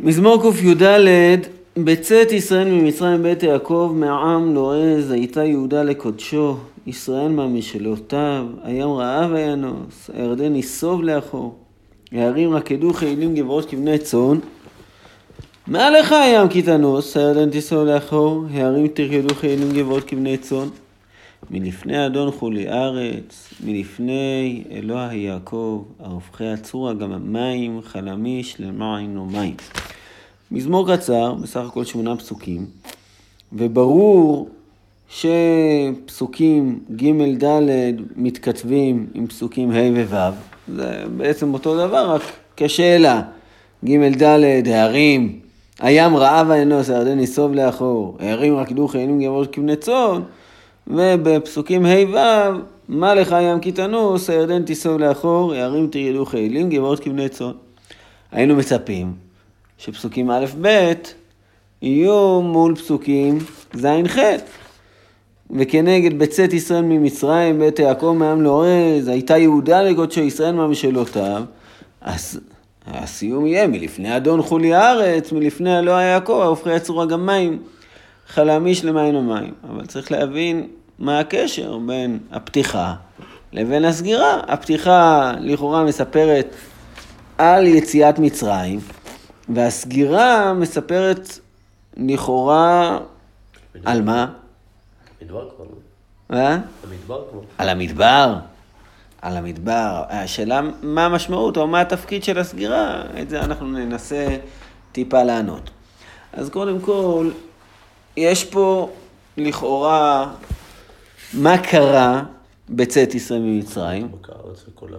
מזמור קי"ד בצאת ישראל ממצרים בית יעקב מעם לועז הייתה יהודה לקודשו ישראל מהמשלותיו הים רעב וינוס הירדן יסוב לאחור הערים רקדו חילים גברות כבני צאן מעליך הים כי תנוס הירדן תסוב לאחור הערים תרקדו חילים גברות כבני צאן מלפני אדון חולי ארץ, מלפני אלוה יעקב, הרופכי הצורה גם המים, חלמיש למים ומים. מזמור קצר, בסך הכל שמונה פסוקים, וברור שפסוקים ג' ד' מתכתבים עם פסוקים ה' וו', זה בעצם אותו דבר, רק כשאלה. ג' ד' הערים, הים רעב האנוס, הירדן יסוב לאחור, הערים רקדו חיילים גברות כבני צאן, ובפסוקים ה' ו', מה לך ים כי תנוס, הירדן תיסוב לאחור, הערים תרעדו חילים, גבעות כבני צאן. היינו מצפים שפסוקים א' ב' יהיו מול פסוקים ז' ח' וכנגד בצאת ישראל ממצרים, בית יעקב מעם לועז, הייתה יהודה לגודשו ישראל מהמשלותיו, אז הסיום יהיה מלפני אדון חולי הארץ, מלפני אלוה יעקב, ההופכי יצרו גם מים. חלמיש למים ומים. אבל צריך להבין מה הקשר בין הפתיחה לבין הסגירה. הפתיחה לכאורה מספרת על יציאת מצרים, והסגירה מספרת לכאורה על מה? מדבר כבר. מה? המדבר כבר. על המדבר. על המדבר. השאלה מה המשמעות או מה התפקיד של הסגירה, את זה אנחנו ננסה טיפה לענות. אז קודם כל, יש פה לכאורה מה קרה בצאת ישראל ממצרים. בקע הארץ וקולם.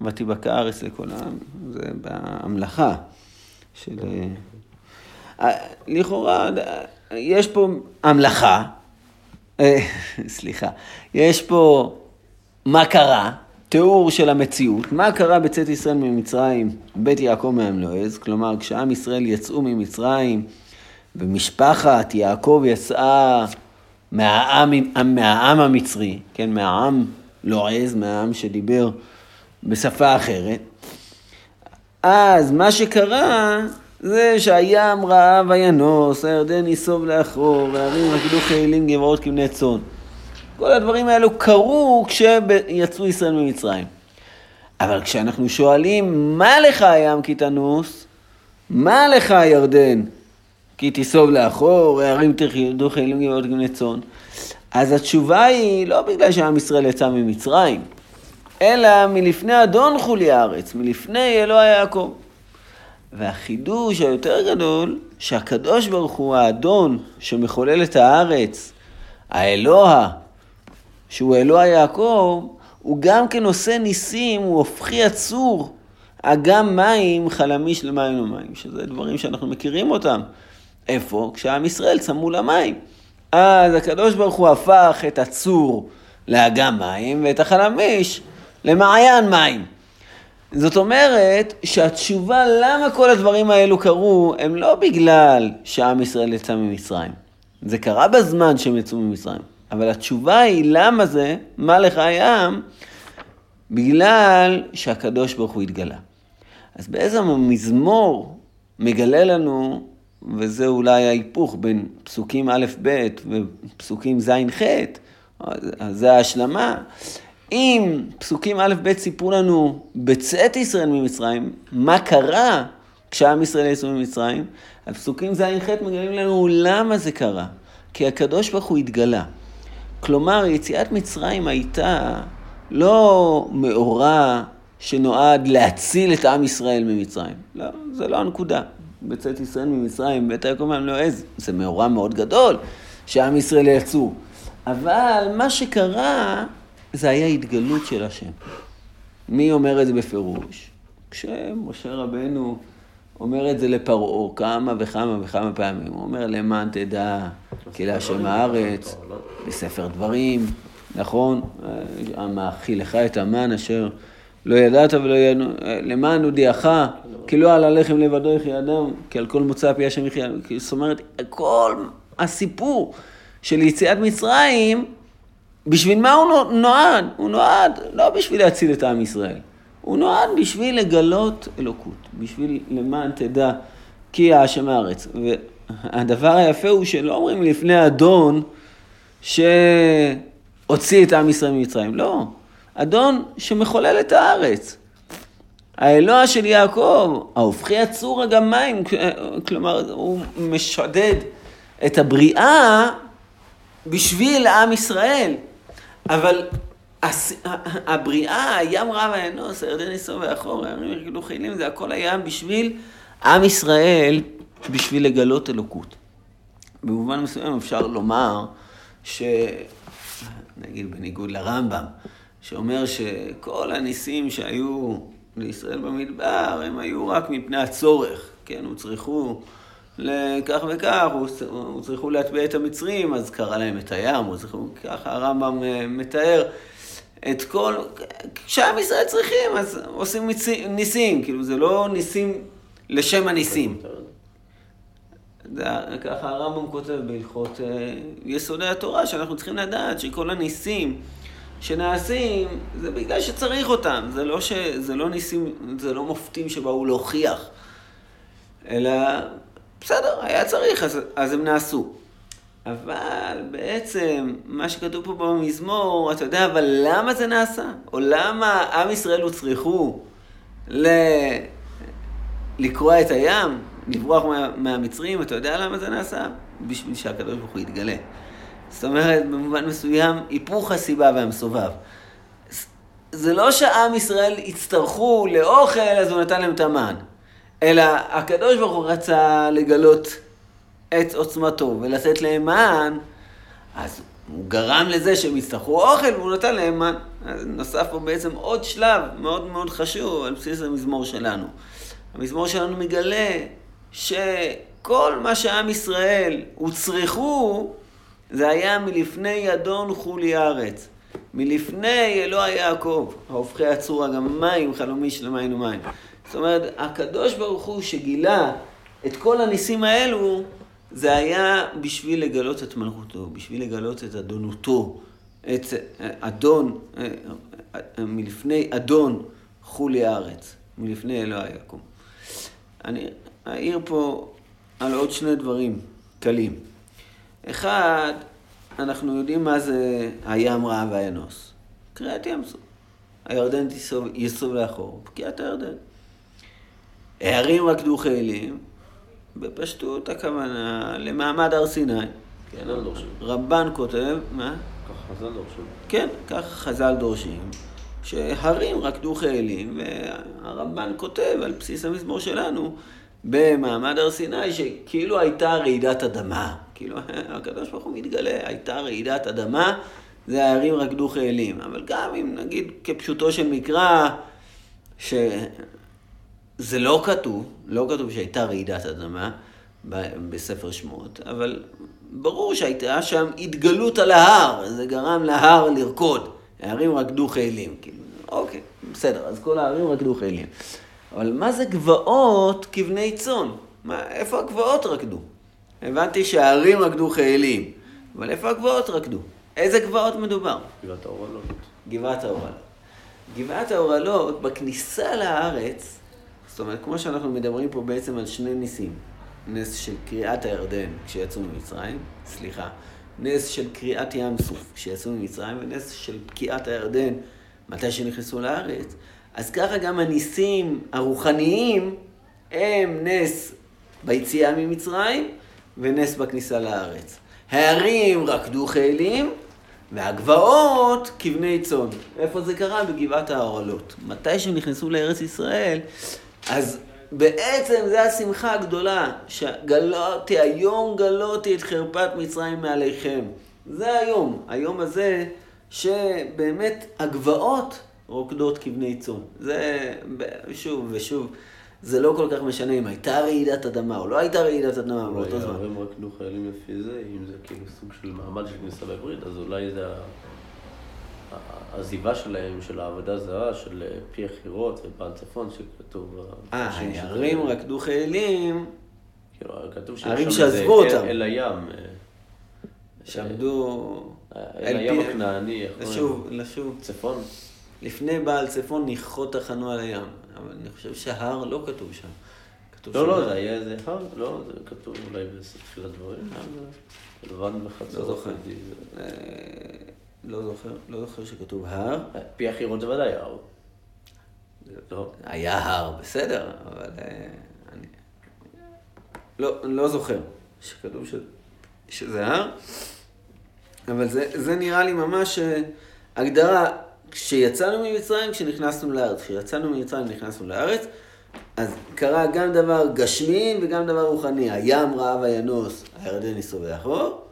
ותיבקע הארץ העם, זה בהמלכה של... אה, לכאורה, יש פה המלכה, אה, סליחה, יש פה מה קרה, תיאור של המציאות, מה קרה בצאת ישראל ממצרים, בית יעקב מהמלועז, כלומר כשעם ישראל יצאו ממצרים, ומשפחת יעקב יצאה מהעם, מהעם המצרי, כן, מהעם לועז, מהעם שדיבר בשפה אחרת. אז מה שקרה זה שהים רעב וינוס, הירדן ייסוב לאחור, והערים רקדו חילים גבעות כבני צאן. כל הדברים האלו קרו כשיצאו ישראל ממצרים. אבל כשאנחנו שואלים, מה לך הים כי תנוס? מה לך הירדן כי תיסוב לאחור, הערים תרקדו חילים גבעות כבני צאן? אז התשובה היא לא בגלל שעם ישראל יצא ממצרים, אלא מלפני אדון חולי הארץ, מלפני אלוה יעקב. והחידוש היותר גדול, שהקדוש ברוך הוא האדון שמחולל את הארץ, האלוה, שהוא אלוה יעקב, הוא גם כן עושה ניסים, הוא הופכי עצור, אגם מים חלמיש למים ומים, שזה דברים שאנחנו מכירים אותם. איפה? כשעם ישראל צמו למים. אז הקדוש ברוך הוא הפך את הצור לאגם מים ואת החלמיש למעיין מים. זאת אומרת שהתשובה למה כל הדברים האלו קרו הם לא בגלל שעם ישראל יצא ממצרים. זה קרה בזמן שהם יצאו ממצרים. אבל התשובה היא למה זה, מה לך הים? בגלל שהקדוש ברוך הוא התגלה. אז באיזה מזמור מגלה לנו, וזה אולי ההיפוך בין פסוקים א'-ב' ופסוקים ז'-ח', זה ההשלמה. אם פסוקים א'-ב' סיפרו לנו בצאת ישראל ממצרים, מה קרה כשעם ישראל יצאו ממצרים, אז פסוקים ז'-ח' מגלים לנו למה זה קרה. כי הקדוש ברוך הוא התגלה. כלומר, יציאת מצרים הייתה לא מאורע שנועד להציל את עם ישראל ממצרים. לא, זה לא הנקודה. בצאת ישראל ממצרים, בית היעקב מהמלועז, זה מאורע מאוד גדול שעם ישראל יצאו. אבל מה שקרה, זה היה התגלות של השם. מי אומר את זה בפירוש? כשמשה רבנו אומר את זה לפרעה כמה וכמה וכמה פעמים. הוא אומר, למען תדע כי להשם הארץ, בספר דברים, נכון? המאכילך את המן אשר לא ידעת ולא ידענו, למען הודיעך, כי לא על הלחם לבדו יחיה אדם, כי על כל מוצא פי השם יחיה. זאת אומרת, כל הסיפור של יציאת מצרים, בשביל מה הוא נועד? הוא נועד לא בשביל להציל את עם ישראל. הוא נועד בשביל לגלות אלוקות, בשביל למען תדע כי השם הארץ. והדבר היפה הוא שלא אומרים לפני אדון שהוציא את עם ישראל ממצרים. לא, אדון שמחולל את הארץ. האלוה של יעקב, ההופכי הצור גם מים, כלומר, הוא משדד את הבריאה בשביל עם ישראל. אבל הבריאה, הים רב האנוס, הירדן ניסו ואחור, הערים ירגלו חילים, זה הכל היה בשביל עם ישראל, בשביל לגלות אלוקות. במובן מסוים אפשר לומר ש... נגיד בניגוד לרמב"ם, שאומר שכל הניסים שהיו לישראל במדבר, הם היו רק מפני הצורך, כן, הוצרכו לכך וכך, הוצרכו להטביע את המצרים, אז קרא להם את הים, הוצרכו, ככה הרמב"ם אה, מתאר את כל, כשעם ישראל צריכים, אז עושים ניסים, כאילו זה לא ניסים לשם הניסים. ככה הרמב"ם כותב בהלכות אה, יסודי התורה, שאנחנו צריכים לדעת שכל הניסים שנעשים, זה בגלל שצריך אותם, זה לא, ש, זה לא ניסים, זה לא מופתים שבאו להוכיח, אלא בסדר, היה צריך, אז, אז הם נעשו. אבל בעצם, מה שכתוב פה במזמור, אתה יודע, אבל למה זה נעשה? או למה עם ישראל הוצרכו ל... לקרוע את הים, לברוח מה... מהמצרים, אתה יודע למה זה נעשה? בשביל שהקדוש ברוך הוא יתגלה. זאת אומרת, במובן מסוים, היפוך הסיבה והמסובב. זה לא שעם ישראל יצטרכו לאוכל, אז הוא נתן להם את המן. אלא הקדוש ברוך הוא רצה לגלות את עוצמתו ולתת להם מן, אז הוא גרם לזה שהם יצטרכו אוכל והוא נתן להם מן. נוסף פה בעצם עוד שלב מאוד מאוד חשוב על בסיס המזמור שלנו. המזמור שלנו מגלה שכל מה שעם ישראל הוצרכו, זה היה מלפני אדון חולי הארץ. מלפני אלוה יעקב, ההופכי הצורה, גם מים, חלומי של מים ומים. זאת אומרת, הקדוש ברוך הוא שגילה את כל הניסים האלו, זה היה בשביל לגלות את מלכותו, בשביל לגלות את אדונותו, את אדון, מלפני אדון חולי הארץ, מלפני אלוה יעקב. אני אעיר פה על עוד שני דברים קלים. אחד, אנחנו יודעים מה זה הים רע והינוס. קריאת ים סוף. הירדן יסוב לאחור, פקיעת הירדן. הערים רקדו חיילים, בפשטות הכוונה למעמד הר סיני. כן, רבן כותב, מה? ככה חז"ל דורשים. כן, ככה חז"ל דורשים, שהרים רקדו חיילים, והרמב"ן כותב על בסיס המזמור שלנו, במעמד הר סיני, שכאילו הייתה רעידת אדמה. כאילו, הקדוש ברוך הוא מתגלה, הייתה רעידת אדמה, זה הערים רקדו חיילים. אבל גם אם נגיד כפשוטו של מקרא, ש... זה לא כתוב, לא כתוב שהייתה רעידת אדמה בספר שמות, אבל ברור שהייתה שם התגלות על ההר, זה גרם להר לרקוד. הערים רקדו חיילים. כאילו, אוקיי, בסדר, אז כל הערים רקדו חיילים. אבל מה זה גבעות כבני צאן? מה, איפה הגבעות רקדו? הבנתי שהערים רקדו חיילים, אבל איפה הגבעות רקדו? איזה גבעות מדובר? גבעת האורלות. גבעת האורלות. גבעת האורלות, בכניסה לארץ, זאת אומרת, כמו שאנחנו מדברים פה בעצם על שני ניסים, נס של קריעת הירדן כשיצאו ממצרים, סליחה, נס של קריעת ים סוף כשיצאו ממצרים, ונס של פקיעת הירדן מתי שנכנסו לארץ, אז ככה גם הניסים הרוחניים הם נס ביציאה ממצרים ונס בכניסה לארץ. הערים רקדו חיילים והגבעות כבני צאן. איפה זה קרה? בגבעת האורלות. מתי שהם נכנסו לארץ ישראל, אז בעצם זו השמחה הגדולה, שגלותי, היום גלותי את חרפת מצרים מעליכם. זה היום, היום הזה שבאמת הגבעות רוקדות כבני צאן. זה שוב ושוב, זה לא כל כך משנה אם הייתה רעידת אדמה או לא הייתה רעידת אדמה באותו זמן. הם רקדו חיילים לפי זה, אם זה כאילו סוג של מעמד של כניסה בברית, אז אולי זה העזיבה שלהם, של העבודה זרה, של פי החירות ובעל צפון, שכתוב... אה, הערים רקדו חיילים. כאילו, כתוב הערים שעזבו אותם. אל הים. שעמדו... אל הים הכנעני, לשוב, לשוב. צפון. לפני בעל צפון ניחות תחנו על הים. אבל אני חושב שהר לא כתוב שם. כתוב לא, לא, זה היה איזה הר, לא, זה כתוב אולי בתחילת דברים, לבן בחצור. לא זוכר. לא זוכר, לא זוכר שכתוב הר. פי החירות זה ודאי הר. לא, היה הר, בסדר, אבל אה, אני לא, לא זוכר שכתוב ש... שזה הר, אבל זה, זה נראה לי ממש אה, הגדרה, כשיצאנו ממצרים, כשנכנסנו לארץ, כשיצאנו ממצרים ונכנסנו לארץ, אז קרה גם דבר גשמי וגם דבר רוחני, הים רעב הינוס, הירדן יסובח אור,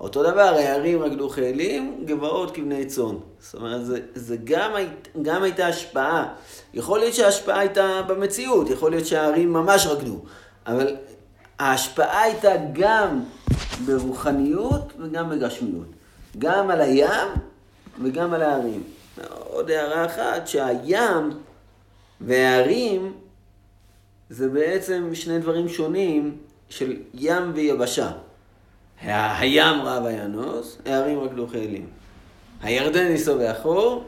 אותו דבר, הערים רקדו חיילים, גבעות כבני צאן. זאת אומרת, זה, זה גם, היית- גם הייתה השפעה. יכול להיות שההשפעה הייתה במציאות, יכול להיות שהערים ממש רקדו, אבל ההשפעה הייתה גם ברוחניות וגם בגשמיות. גם על הים וגם על הערים. עוד הערה אחת, שהים והערים זה בעצם שני דברים שונים של ים ויבשה. הים רב הינוס, הערים רקדו חיילים. הירדן יסובח אור,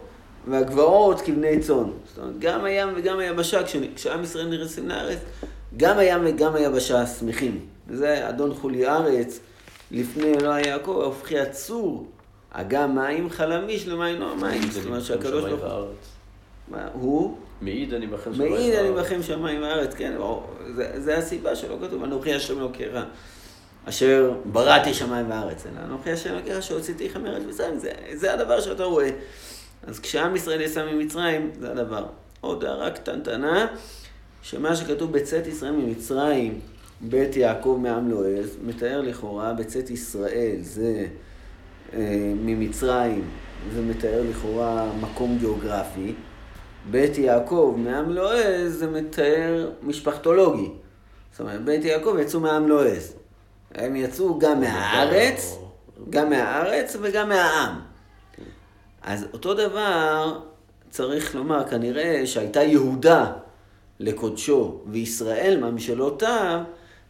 והגבעות כבני צאן. זאת אומרת, גם הים וגם היבשה, כש- כשעם ישראל נכנסים לארץ, גם הים וגם היבשה שמחים. וזה אדון חולי ארץ, לפני אלוהי יעקב, הופכי הצור, אגם מים חלמיש למים לא מים. זאת אומרת שהקדוש ברוך הוא... הוא... מעיד אני בכם שמיים מעיד אני וארץ. בכם שמיים וארץ, כן, זה, הסיבה שלא כתוב, אנוכי השם אלוקיך, אשר בראתי שמיים וארץ, אלא אנוכי השם אלוקיך שהוצאתיך מארץ מצרים, זה, זה הדבר שאתה רואה. אז כשעם ישראל יצא ממצרים, זה הדבר. עוד הערה קטנטנה, שמה שכתוב בצאת ישראל ממצרים, בית יעקב מעם לועז, מתאר לכאורה בצאת ישראל, זה אה, ממצרים, זה מתאר לכאורה מקום גיאוגרפי. בית יעקב מעם לועז זה מתאר משפחתולוגי. זאת אומרת, בית יעקב יצאו מעם לועז. הם יצאו גם מהארץ, גם מהארץ וגם מהעם. אז אותו דבר צריך לומר, כנראה שהייתה יהודה לקודשו וישראל ממשלותיו,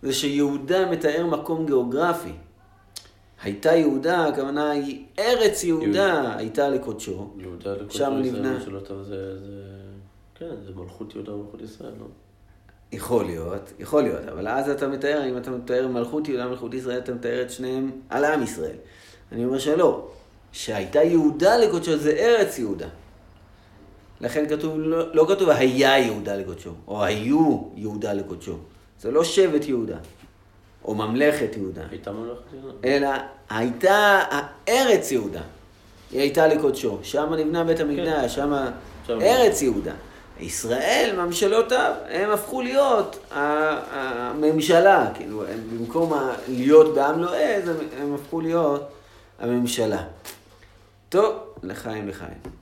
זה שיהודה מתאר מקום גיאוגרפי. הייתה יהודה, הכוונה היא ארץ יהודה יהודה. הייתה לקודשו. יהודה לכל שם נבנה. זה... זה- כן, זה מלכות יהודה ומלכות ישראל, לא? יכול להיות, יכול להיות, אבל אז אתה מתאר, אם אתה מתאר מלכות יהודה ומלכות ישראל, אתה מתאר את שניהם על עם ישראל. אני אומר שלא, שהייתה יהודה לקודשו זה ארץ יהודה. לכן כתוב, לא, לא כתוב היה יהודה לקודשו, או היו יהודה לקודשו. זה לא שבט יהודה, או ממלכת יהודה, הייתה ממלכת יהודה? אלא הייתה ארץ יהודה. היא הייתה לקודשו. שם נבנה בית המקדש, שם שם. ארץ יהודה. ישראל, ממשלותיו, הם הפכו להיות הממשלה, כאילו, הם במקום להיות בעם לועז, הם, הם הפכו להיות הממשלה. טוב, לחיים לחיים.